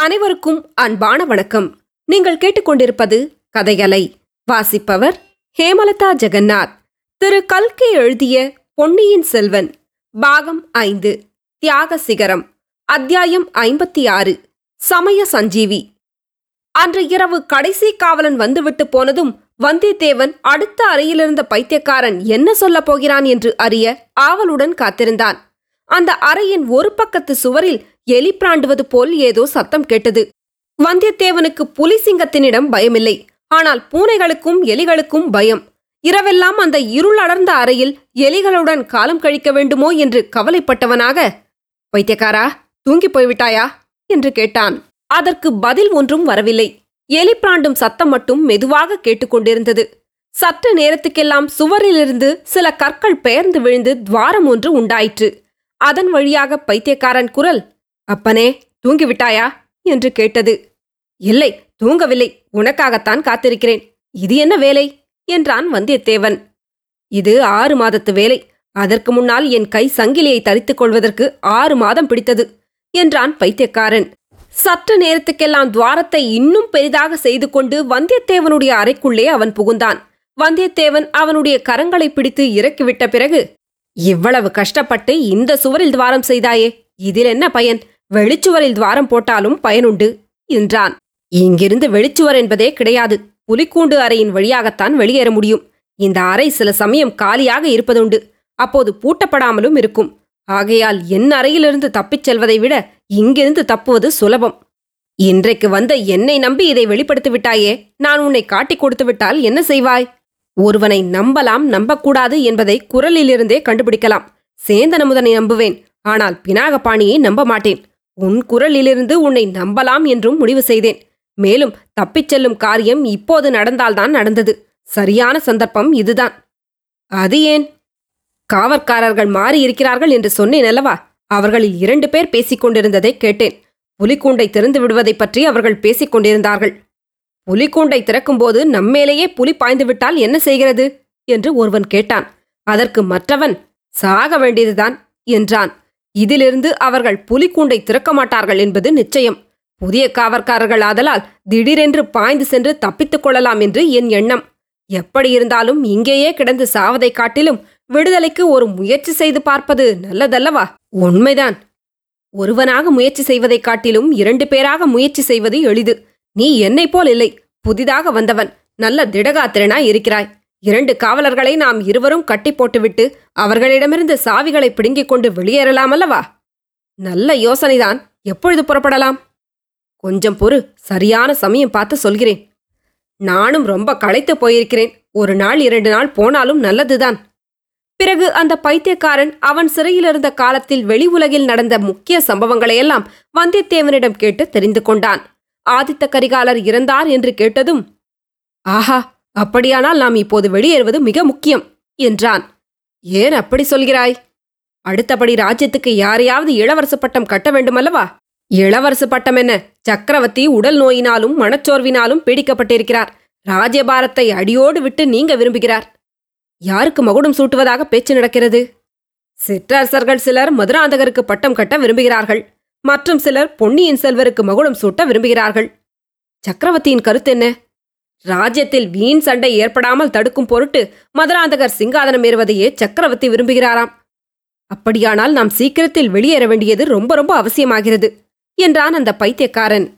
அனைவருக்கும் அன்பான வணக்கம். நீங்கள் கேட்டுக்கொண்டிருப்பது கதையலை. வாசிப்பவர் ஹேமலதா ஜெகநாத். திரு கல்கி எழுதிய பொன்னியின் செல்வன் பாகம் ஐந்து தியாக சிகரம் அத்தியாயம் ஐம்பத்தி ஆறு சமய சஞ்சீவி. அன்று இரவு கடைசி காவலன் வந்துவிட்டு போனதும் வந்தியத்தேவன் அடுத்த அறையிலிருந்த பைத்தியக்காரன் என்ன சொல்லப் போகிறான் என்று அறிய ஆவலுடன் காத்திருந்தான். அந்த அறையின் ஒரு பக்கத்து சுவரில் எலி பிராண்டுவது போல் ஏதோ சத்தம் கேட்டது. வந்தியத்தேவனுக்கு புலி சிங்கத்தினிடம் பயமில்லை. ஆனால் பூனைகளுக்கும் எலிகளுக்கும் பயம். இரவெல்லாம் அந்த இருள் அடர்ந்த அறையில் எலிகளுடன் காலம் கழிக்க வேண்டுமோ என்று கவலைப்பட்டவனாக வைத்தியக்காரா தூங்கிப் போய்விட்டாயா? என்று கேட்டான். அதற்கு பதில் ஒன்றும் வரவில்லை. எலி பிராண்டும் சத்தம் மட்டும் மெதுவாக கேட்டுக்கொண்டிருந்தது சற்று நேரத்துக்கெல்லாம் சுவரிலிருந்து சில கற்கள் பெயர்ந்து விழுந்து துவாரம் ஒன்று உண்டாயிற்று. அதன் வழியாக பைத்தியக்காரன் குரல் அப்பனே தூங்கிவிட்டாயா? என்று கேட்டது. இல்லை தூங்கவில்லை. உனக்காகத்தான் காத்திருக்கிறேன். இது என்ன வேலை? என்றான் வந்தியத்தேவன். இது ஆறு மாதத்து வேலை. அதற்கு முன்னால் என் கை சங்கிலியை தரித்துக் கொள்வதற்கு ஆறு மாதம் பிடித்தது என்றான் பைத்தியக்காரன். சற்று நேரத்துக்கெல்லாம் துவாரத்தை இன்னும் பெரிதாக செய்து கொண்டு வந்தியத்தேவனுடைய அறைக்குள்ளே அவன் புகுந்தான். வந்தியத்தேவன் அவனுடைய கரங்களை பிடித்து இறக்கிவிட்ட பிறகு இவ்வளவு கஷ்டப்பட்டு இந்த சுவரில் துவாரம் செய்தாயே இதில் என்ன பயன்? வெளிச்சுவரில் துவாரம் போட்டாலும் பயனுண்டு என்றான். இங்கிருந்து வெளிச்சுவர் என்பதே கிடையாது. புலிக்கூண்டு அறையின் வழியாகத்தான் வெளியேற முடியும். இந்த அறை சில சமயம் காலியாக இருப்பதுண்டு. அப்போது பூட்டப்படாமலும் இருக்கும். ஆகையால் என் அறையிலிருந்து தப்பிச் செல்வதை விட இங்கிருந்து தப்புவது சுலபம். இன்றைக்கு வந்த என்னை நம்பி இதை வெளிப்படுத்தி விட்டாயே. நான் உன்னை காட்டிக் கொடுத்து விட்டால் என்ன செய்வாய்? ஒருவனை நம்பலாம் நம்பக்கூடாது என்பதை குரலிலிருந்தே கண்டுபிடிக்கலாம். சேந்தன் அமுதனை நம்புவேன். ஆனால் பினாகபாணியை நம்ப மாட்டேன். உன் குரலிலிருந்து உன்னை நம்பலாம் என்றும் முடிவு செய்தேன். மேலும் தப்பிச் செல்லும் காரியம் இப்போது நடந்தால்தான் நடந்தது. சரியான சந்தர்ப்பம் இதுதான். அது ஏன்? காவற்காரர்கள் மாறி இருக்கிறார்கள் என்று சொன்னேன் அல்லவா? அவர்களில் இரண்டு பேர் பேசிக் கொண்டிருந்ததை கேட்டேன். புலிக்கூண்டை திறந்து விடுவதைப் பற்றி அவர்கள் பேசிக் கொண்டிருந்தார்கள். புலிக்கூண்டை திறக்கும்போது நம்மேலேயே புலி பாய்ந்துவிட்டால் என்ன செய்கிறது? என்று ஒருவன் கேட்டான். அதற்கு மற்றவன் சாக வேண்டியதுதான் என்றான். இதிலிருந்து அவர்கள் புலிக்கூண்டை திறக்க மாட்டார்கள் என்பது நிச்சயம். புதிய காவற்காரர்கள் ஆதலால் திடீரென்று பாய்ந்து சென்று தப்பித்துக் கொள்ளலாம் என்று என் எண்ணம். எப்படி இருந்தாலும் இங்கேயே கிடந்து சாவதைக் காட்டிலும் விடுதலைக்கு ஒரு முயற்சி செய்து பார்ப்பது நல்லதல்லவா? உண்மைதான். ஒருவனாக முயற்சி செய்வதைக் காட்டிலும் இரண்டு பேராக முயற்சி செய்வது எளிது. நீ என்னைப் போல் இல்லை. புதிதாக வந்தவன். நல்ல திடகாத்திரனாய் இருக்கிறாய். இரண்டு காவலர்களை நாம் இருவரும் கட்டி போட்டுவிட்டு அவர்களிடமிருந்து சாவிகளை பிடுங்கிக் கொண்டு வெளியேறலாம் அல்லவா? நல்ல யோசனைதான். எப்பொழுது புறப்படலாம்? கொஞ்சம் பொறு. சரியான சமயம் பார்த்து சொல்கிறேன். நானும் ரொம்ப களைத்து போயிருக்கிறேன். ஒரு நாள் இரண்டு நாள் போனாலும் நல்லதுதான். பிறகு அந்த பைத்தியக்காரன் அவன் சிறையிலிருந்த காலத்தில் வெளி உலகில் நடந்த முக்கிய சம்பவங்களையெல்லாம் வந்தியத்தேவனிடம் கேட்டு தெரிந்து கொண்டான். ஆதித்த கரிகாலர் இறந்தார் என்று கேட்டதும் ஆஹா! அப்படியானால் நாம் இப்போது வெளியேறுவது மிக முக்கியம் என்றான். ஏன் அப்படி சொல்கிறாய்? அடுத்தபடி ராஜ்யத்துக்கு யாரையாவது இளவரசு பட்டம் கட்ட வேண்டுமல்லவா? இளவரசு பட்டம் என்ன? சக்கரவர்த்தி உடல் நோயினாலும் மனச்சோர்வினாலும் பீடிக்கப்பட்டிருக்கிறார். ராஜ்யபாரத்தை அடியோடு விட்டு நீங்க விரும்புகிறார். யாருக்கு மகுடம் சூட்டுவதாக பேச்சு நடக்கிறது? சிற்றரசர்கள் சிலர் மதுராந்தகருக்கு பட்டம் கட்ட விரும்புகிறார்கள். மற்றும் சிலர் பொன்னியின் செல்வருக்கு மகுடம் சூட்ட விரும்புகிறார்கள். சக்கரவர்த்தியின் கருத்து என்ன? ராஜ்யத்தில் வீண் சண்டை ஏற்படாமல் தடுக்கும் பொருட்டு மதுராந்தகர் சிங்காதனம் ஏறுவதையே சக்கரவர்த்தி விரும்புகிறாராம். அப்படியானால் நாம் சீக்கிரத்தில் வெளியேற வேண்டியது ரொம்ப ரொம்ப அவசியமாகிறது என்றான் அந்த பைத்தியக்காரன்.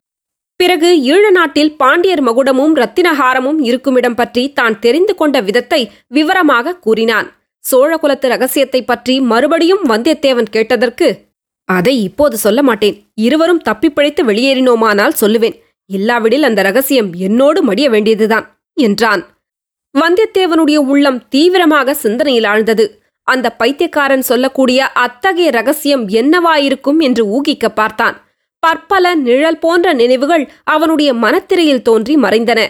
பிறகு ஈழ நாட்டில் பாண்டியர் மகுடமும் ரத்தினஹாரமும் இருக்குமிடம் பற்றி தான் தெரிந்து கொண்ட விதத்தை விவரமாக கூறினான். சோழகுலத்து ரகசியத்தைப் பற்றி மறுபடியும் வந்தியத்தேவன் கேட்டதற்கு அதை இப்போது சொல்ல மாட்டேன். இருவரும் தப்பிப்பிழைத்து வெளியேறினோமானால் சொல்லுவேன். இல்லாவிடில் அந்த ரகசியம் என்னோடு மடிய வேண்டியதுதான் என்றான். வந்தியத்தேவனுடைய உள்ளம் தீவிரமாக சிந்தனையில் ஆழ்ந்தது. அந்த பைத்தியக்காரன் சொல்லக்கூடிய அத்தகைய ரகசியம் என்னவாயிருக்கும் என்று ஊகிக்க பார்த்தான். பற்பல நிழல் போன்ற நினைவுகள் அவனுடைய மனத்திரையில் தோன்றி மறைந்தன.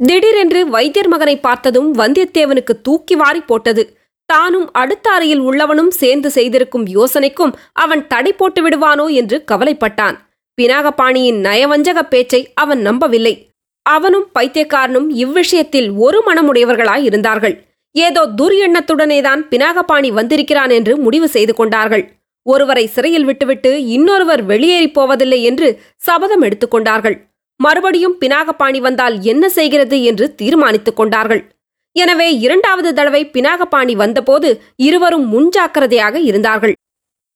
திடீரென்று வைத்தியர் மகனை பார்த்ததும் வந்தியத்தேவனுக்கு தூக்கி வாரி போட்டது. தானும் அடுத்த அறையில் உள்ளவனும் சேர்ந்து செய்திருக்கும் யோசனைக்கும் அவன் தடை போட்டு விடுவானோ என்று கவலைப்பட்டான். பினாகபாணியின் நயவஞ்சக பேச்சை அவன் நம்பவில்லை. அவனும் பைத்தியக்காரனும் இவ்விஷயத்தில் ஒரு மனமுடையவர்களாய் இருந்தார்கள். ஏதோ துர் எண்ணத்துடனேதான் பினாகபாணி வந்திருக்கிறான் என்று முடிவு செய்து கொண்டார்கள். ஒருவரை சிறையில் விட்டுவிட்டு இன்னொருவர் வெளியேறிப் போவதில்லை என்று சபதம் எடுத்துக்கொண்டார்கள் மறுபடியும் பினாகபாணி வந்தால் என்ன செய்கிறது என்று தீர்மானித்துக் கொண்டார்கள். எனவே இரண்டாவது தடவை பினாகபாணி வந்தபோது இருவரும் முன்ஜாக்கிரதையாக இருந்தார்கள்.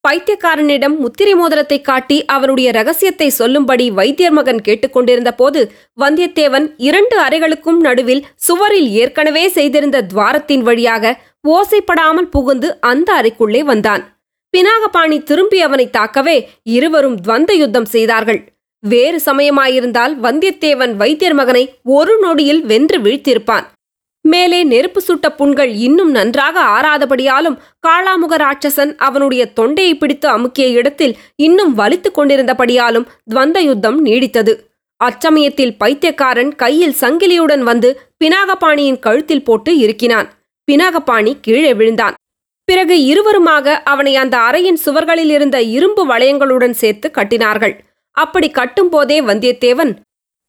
பைத்தியக்காரனிடம் முத்திரை மோதிரத்தை காட்டி அவருடைய ரகசியத்தை சொல்லும்படி வைத்தியர் மகன் கேட்டுக்கொண்டிருந்த போது வந்தியத்தேவன் இரண்டு அறைகளுக்கும் நடுவில் சுவரில் ஏற்கனவே செய்திருந்த துவாரத்தின் வழியாக ஓசைப்படாமல் புகுந்து அந்த அறைக்குள்ளே வந்தான். பினாகபாணி திரும்பி அவனை தாக்கவே இருவரும் துவந்த யுத்தம் செய்தார்கள். வேறு சமயமாயிருந்தால் வந்தியத்தேவன் வைத்தியர் மகனை ஒரு நொடியில் வென்று வீழ்த்திருப்பான் மேலே நெருப்பு சுட்ட புண்கள் இன்னும் நன்றாக ஆறாதபடியாலும் காளாமுக ராட்சசன் அவனுடைய தொண்டையை பிடித்து அமுக்கிய இடத்தில் இன்னும் வலித்துக் கொண்டிருந்தபடியாலும் துவந்த யுத்தம் நீடித்தது. அச்சமயத்தில் பைத்தியக்காரன் கையில் சங்கிலியுடன் வந்து பினாகபாணியின் கழுத்தில் போட்டு இருக்கினான் பினாகபாணி கீழே விழுந்தான். பிறகு இருவருமாக அவனை அந்த அறையின் சுவர்களில் இருந்த இரும்பு வளையங்களுடன் சேர்த்து கட்டினார்கள். அப்படி கட்டும்போதே வந்தியத்தேவன்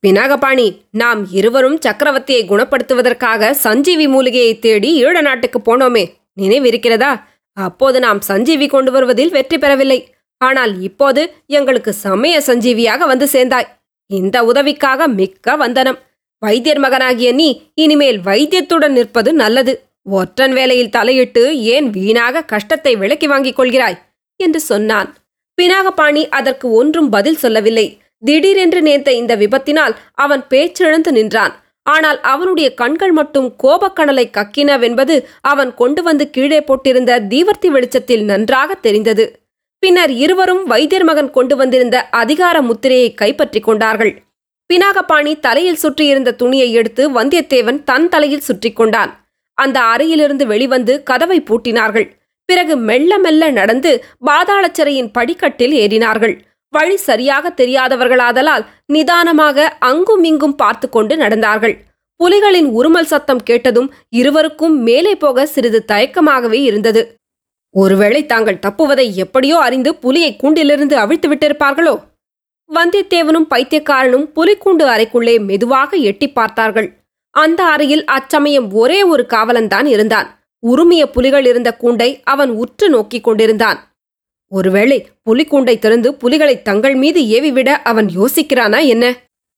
பினாகபாணி நாம் இருவரும் சக்கரவர்த்தியை குணப்படுத்துவதற்காக சஞ்சீவி மூலிகையை தேடி ஈழ நாட்டுக்கு போனோமே. நினைவிருக்கிறதா? அப்போது நாம் சஞ்சீவி கொண்டு வருவதில் வெற்றி பெறவில்லை. ஆனால் இப்போது எங்களுக்கு சமய சஞ்சீவியாக வந்து சேர்ந்தாய். இந்த உதவிக்காக மிக்க வந்தனம். வைத்தியர் மகனாகிய நீ இனிமேல் வைத்தியத்துடன் நிற்பது நல்லது. ஒற்றன் வேலையில் தலையிட்டு ஏன் வீணாக கஷ்டத்தை விலக்கி வாங்கிக் கொள்கிறாய்? என்று சொன்னான். பினாகபாணி அதற்கு ஒன்றும் பதில் சொல்லவில்லை. திடீரென்று நேர்ந்த இந்த விபத்தினால் அவன் பேச்சிழந்து நின்றான். ஆனால் அவனுடைய கண்கள் மட்டும் கோபக்கணலை கக்கினவென்பது அவன் கொண்டு வந்து கீழே போட்டிருந்த தீவர்த்தி வெளிச்சத்தில் நன்றாக தெரிந்தது. பின்னர் இருவரும் வைத்தியர் மகன் கொண்டு வந்திருந்த அதிகார முத்திரையை கைப்பற்றிக் கொண்டார்கள். பினாகபாணி தலையில் சுற்றியிருந்த துணியை எடுத்து வந்தியத்தேவன் தன் தலையில் சுற்றி கொண்டான். அந்த அறையிலிருந்து வெளிவந்து கதவை பூட்டினார்கள். பிறகு மெல்ல மெல்ல நடந்து பாதாளச்சிறையின் படிக்கட்டில் ஏறினார்கள். வழி சரியாக தெரியாதவர்களாதலால் நிதானமாக அங்கும் இங்கும் பார்த்து கொண்டு நடந்தார்கள். புலிகளின் உருமல் சத்தம் கேட்டதும் இருவருக்கும் மேலே போக சிறிது தயக்கமாகவே இருந்தது. ஒருவேளை தாங்கள் தப்புவதை எப்படியோ அறிந்து புலியை கூண்டிலிருந்து அவிழ்த்து விட்டிருப்பார்களோ? வந்தியத்தேவனும் பைத்தியக்காரனும் புலிக்கூண்டு அறைக்குள்ளே மெதுவாக எட்டி பார்த்தார்கள். அந்த அறையில் அச்சமயம் ஒரே ஒரு காவலன்தான் இருந்தான். உருமிய புலிகள் இருந்த கூண்டை அவன் உற்று நோக்கிக் கொண்டிருந்தான். ஒருவேளை புலிக்கூண்டை திறந்து புலிகளை தங்கள் மீது ஏவிவிட அவன் யோசிக்கிறானா என்ன?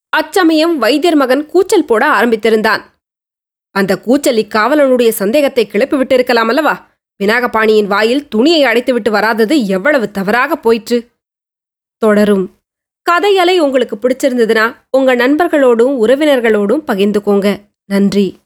அச்சமயம் வைத்தியர் மகன் கூச்சல் போட ஆரம்பித்திருந்தான். அந்த கூச்சல் இக்காவலனுடைய சந்தேகத்தை கிளப்பிவிட்டிருக்கலாம் அல்லவா? விநாகபாணியின் வாயில் துணியை அடைத்துவிட்டு வராதது எவ்வளவு தவறாக போயிற்று? தொடரும். கதையலை உங்களுக்கு பிடிச்சிருந்ததுன்னா உங்க நண்பர்களோடும் உறவினர்களோடும் பகிர்ந்துக்கோங்க. நன்றி.